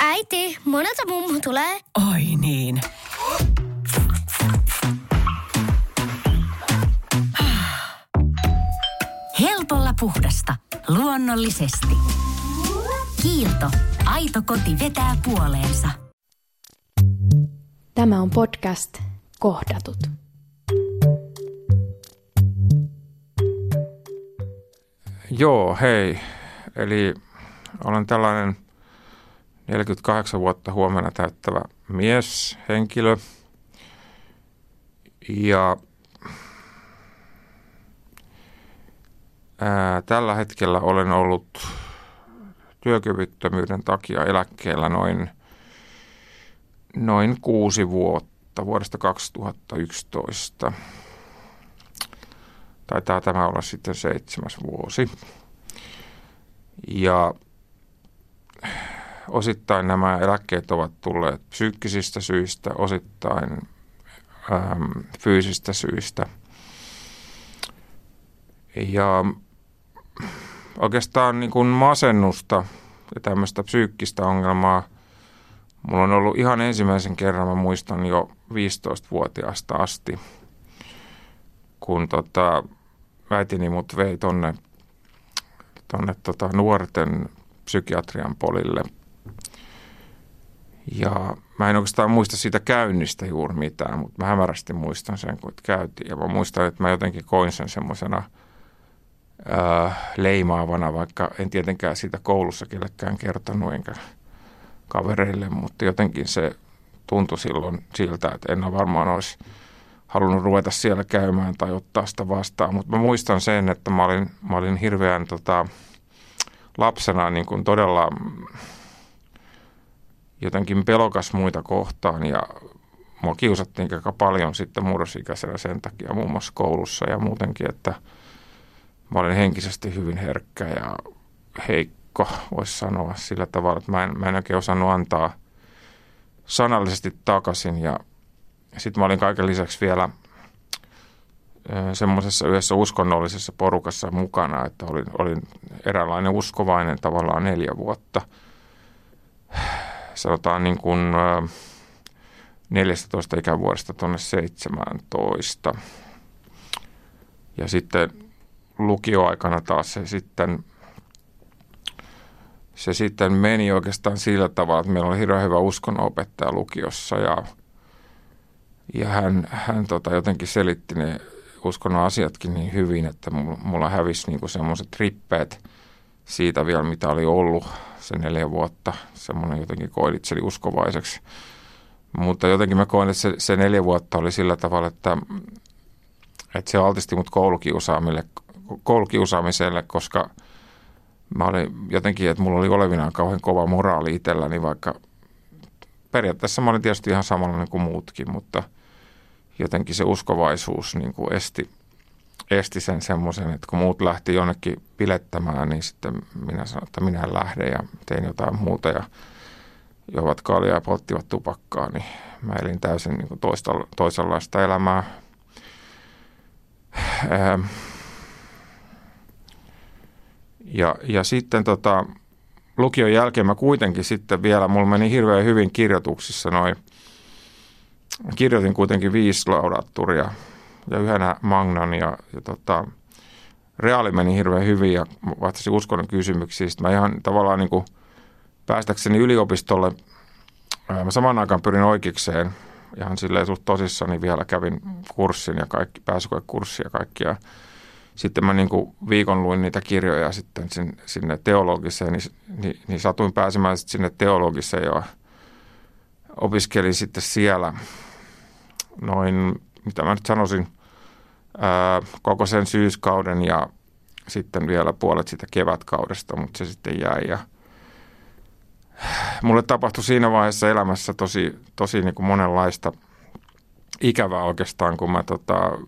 Äiti, monelta mummu tulee? Oi niin. Helpolla puhdasta. Luonnollisesti. Kiilto. Aito koti vetää puoleensa. Tämä on podcast Kohdatut. Joo, hei. Eli olen tällainen 48 vuotta huomenna täyttävä mies, henkilö. Ja ää, tällä hetkellä olen ollut työkyvyttömyyden takia eläkkeellä noin, noin kuusi vuotta vuodesta 2011. Taitaa tämä olla sitten seitsemäs vuosi. Ja osittain nämä eläkkeet ovat tulleet psyykkisistä syistä, osittain äm, fyysistä syistä. Ja oikeastaan niin kuin masennusta ja tämmöistä psyykkistä ongelmaa mulla on ollut ihan ensimmäisen kerran, mä muistan jo 15-vuotiaasta asti, kun tota, äitini mut vei tonne, tonne tota nuorten psykiatrian polille. Ja mä en oikeastaan muista siitä käynnistä juuri mitään, mutta mä hämärästi muistan sen, kun käytiin. Ja mä muistan, että mä jotenkin koin sen semmoisena leimaavana, vaikka en tietenkään siitä koulussa kellekään kertonut enkä kavereille, mutta jotenkin se tuntui silloin siltä, että en varmaan olisi halunnut ruveta siellä käymään tai ottaa sitä vastaan. Mutta mä muistan sen, että mä olin, mä olin hirveän tota, lapsena niin kuin todella jotenkin pelokas muita kohtaan ja mua kiusattiin aika paljon sitten murrosikäisenä sen takia muun muassa koulussa ja muutenkin, että mä olin henkisesti hyvin herkkä ja heikko, voisi sanoa sillä tavalla, että mä en, mä en oikein osannut antaa sanallisesti takaisin ja sitten mä olin kaiken lisäksi vielä semmoisessa yhdessä uskonnollisessa porukassa mukana, että olin, olin eräänlainen uskovainen tavallaan neljä vuotta. Sanotaan niin kuin 14 ikävuodesta tuonne 17. Ja sitten lukioaikana taas se sitten, se sitten meni oikeastaan sillä tavalla, että meillä oli hirveän hyvä uskonnonopettaja lukiossa ja, ja hän, hän tota jotenkin selitti ne uskonnon asiatkin niin hyvin, että mulla hävisi niin semmoiset rippeet siitä vielä, mitä oli ollut se neljä vuotta. Semmoinen jotenkin koin itseni uskovaiseksi. Mutta jotenkin mä koin, että se, se neljä vuotta oli sillä tavalla, että, että se altisti mut koulukiusaamille, koulukiusaamiselle, koska mä olin jotenkin, että mulla oli olevinaan kauhean kova moraali itselläni, vaikka periaatteessa mä olin tietysti ihan samanlainen kuin muutkin, mutta – jotenkin se uskovaisuus niin kuin esti, esti sen semmoisen, että kun muut lähti jonnekin pilettämään, niin sitten minä sanoin, että minä en lähde ja tein jotain muuta ja joivat kaljaa ja polttivat tupakkaa, niin mä elin täysin niin kuin toista, toisenlaista elämää. Ähm. Ja, ja sitten tota, lukion jälkeen mä kuitenkin sitten vielä, mulla meni hirveän hyvin kirjoituksissa noin kirjoitin kuitenkin viisi laudatturia ja yhdenä Magnan ja, ja tota, reaali meni hirveän hyvin ja vastasin uskonnon kysymyksiä. Sitten mä ihan tavallaan niin kuin päästäkseni yliopistolle, mä samaan aikaan pyrin oikeikseen ihan silleen suht tosissani vielä kävin kurssin ja kaikki, pääsykoekurssi ja kaikkia. Sitten mä niin kuin viikon luin niitä kirjoja sitten sinne, teologiseen, niin, niin, niin satuin pääsemään sinne teologiseen ja opiskelin sitten siellä noin, mitä mä nyt sanoisin, ää, koko sen syyskauden ja sitten vielä puolet sitä kevätkaudesta, mutta se sitten jäi. Ja mulle tapahtui siinä vaiheessa elämässä tosi, tosi niin kuin monenlaista ikävää oikeastaan, kun mä tota,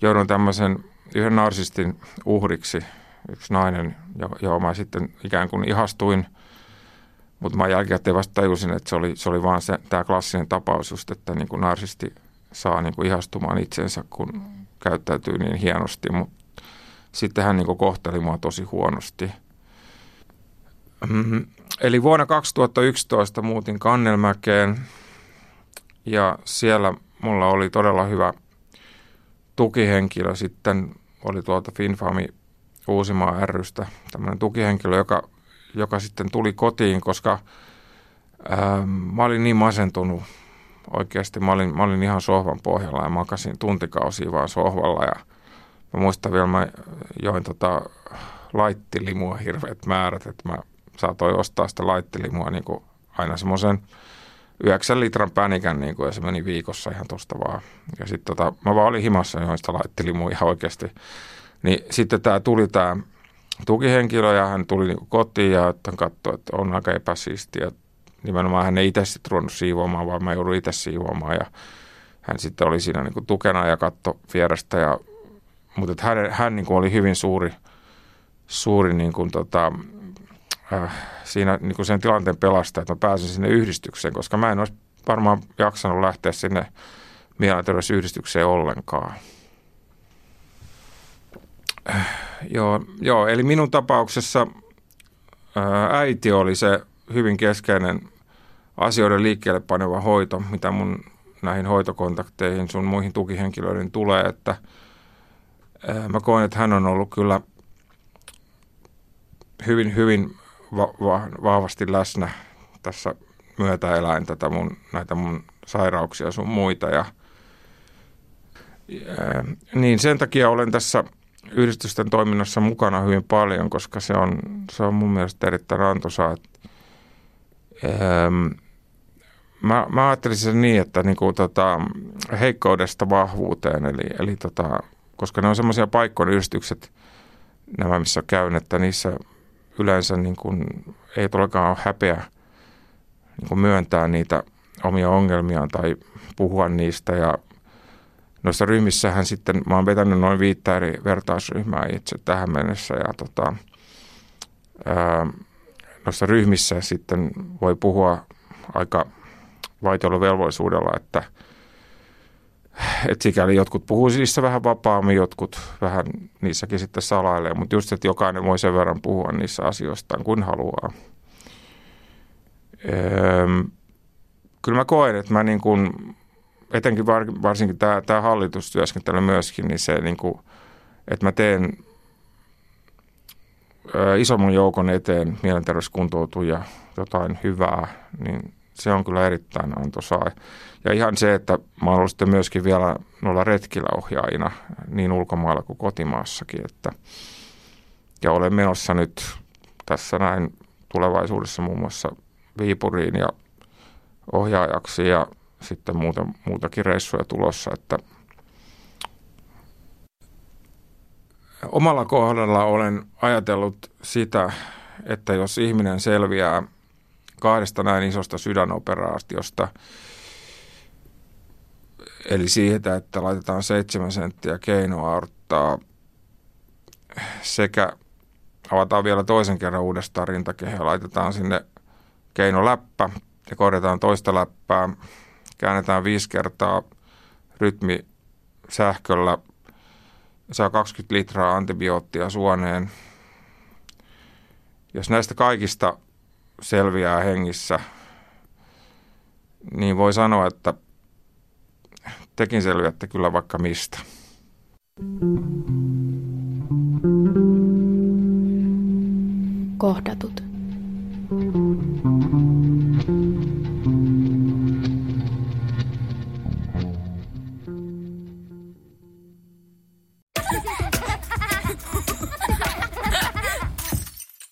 joudun tämmöisen yhden narsistin uhriksi, yksi nainen, johon mä sitten ikään kuin ihastuin – mutta mä jälkikäteen vasta tajusin, että se oli, se oli vaan se, tämä klassinen tapaus just, että niin kuin narsisti saa niin kuin ihastumaan itsensä, kun käyttäytyy niin hienosti. Mutta sitten hän niin kohteli mua tosi huonosti. Mm, eli vuonna 2011 muutin Kannelmäkeen ja siellä mulla oli todella hyvä tukihenkilö. Sitten oli tuolta Finfami Uusimaa rystä tämmöinen tukihenkilö, joka, joka sitten tuli kotiin, koska ää, mä olin niin masentunut oikeasti. Mä olin, mä olin ihan sohvan pohjalla ja makasin tuntikausia vaan sohvalla ja mä muistan vielä, mä join tota laittilimua hirveät määrät, että mä saatoin ostaa sitä laittilimua niin kuin aina semmoisen yhdeksän litran pänikän niin kuin, ja se meni viikossa ihan tuosta vaan. Ja sitten tota, mä vaan olin himassa join sitä laittilimua ihan oikeasti. Niin sitten tämä tuli tämä tukihenkilö ja hän tuli niin kotiin ja hän katsoi, että on aika epäsiistiä. Nimenomaan hän ei itse sitten ruvennut siivoamaan, vaan mä joudun itse siivoamaan ja hän sitten oli siinä niin tukena ja katto vierestä. Ja, mutta hän, hän niin oli hyvin suuri, suuri niin kuin tota, äh, siinä niin kuin sen tilanteen pelastaa, että mä pääsin sinne yhdistykseen, koska mä en olisi varmaan jaksanut lähteä sinne mielenterveysyhdistykseen ollenkaan. Äh, joo, joo, eli minun tapauksessa äh, äiti oli se hyvin keskeinen asioiden liikkeelle paneva hoito, mitä mun näihin hoitokontakteihin, sun muihin tukihenkilöihin tulee, että äh, mä koen, että hän on ollut kyllä hyvin, hyvin va- va- vahvasti läsnä tässä myötäeläin tätä mun, näitä mun sairauksia sun muita. Ja, ää, niin sen takia olen tässä yhdistysten toiminnassa mukana hyvin paljon, koska se on, se on mun mielestä erittäin antoisaa. Ää, mä, mä ajattelisin sen niin, että niinku tota, heikkoudesta vahvuuteen, eli, eli tota, koska ne on semmoisia paikkoja, yhdistykset, nämä missä käyn, että niissä yleensä niin kuin, ei todellakaan ole häpeä niin kuin myöntää niitä omia ongelmiaan tai puhua niistä. Ja noissa ryhmissähän sitten, mä oon vetänyt noin viittä eri vertaisryhmää itse tähän mennessä ja tota, ää, noissa ryhmissä sitten voi puhua aika vaitiolovelvollisuudella, että – että sikäli jotkut puhuu niissä vähän vapaammin, jotkut vähän niissäkin sitten salailee, mutta just, että jokainen voi sen verran puhua niissä asioistaan kuin haluaa. Öö, kyllä mä koen, että mä niin kuin, etenkin varsinkin tämä, tämä hallitustyöskentely myöskin, niin se niin kuin, että mä teen isomman joukon eteen mielenterveyskuntoutuja jotain hyvää, niin se on kyllä erittäin antoisaa. Ja ihan se, että mä oon sitten myöskin vielä noilla retkillä ohjaajina niin ulkomailla kuin kotimaassakin. Että, ja olen menossa nyt tässä näin tulevaisuudessa muun muassa Viipuriin ja ohjaajaksi ja sitten muuta, muutakin reissuja tulossa, että omalla kohdalla olen ajatellut sitä, että jos ihminen selviää kahdesta näin isosta sydänoperaatiosta, Eli siitä, että laitetaan 7 senttiä keinoaorttaa sekä avataan vielä toisen kerran uudestaan rintakehä laitetaan sinne keinoläppä ja korjataan toista läppää. Käännetään viisi kertaa rytmi sähköllä. Saa 20 litraa antibioottia suoneen. Jos näistä kaikista selviää hengissä, niin voi sanoa, että tekin selviätte kyllä vaikka mistä. Kohdatut.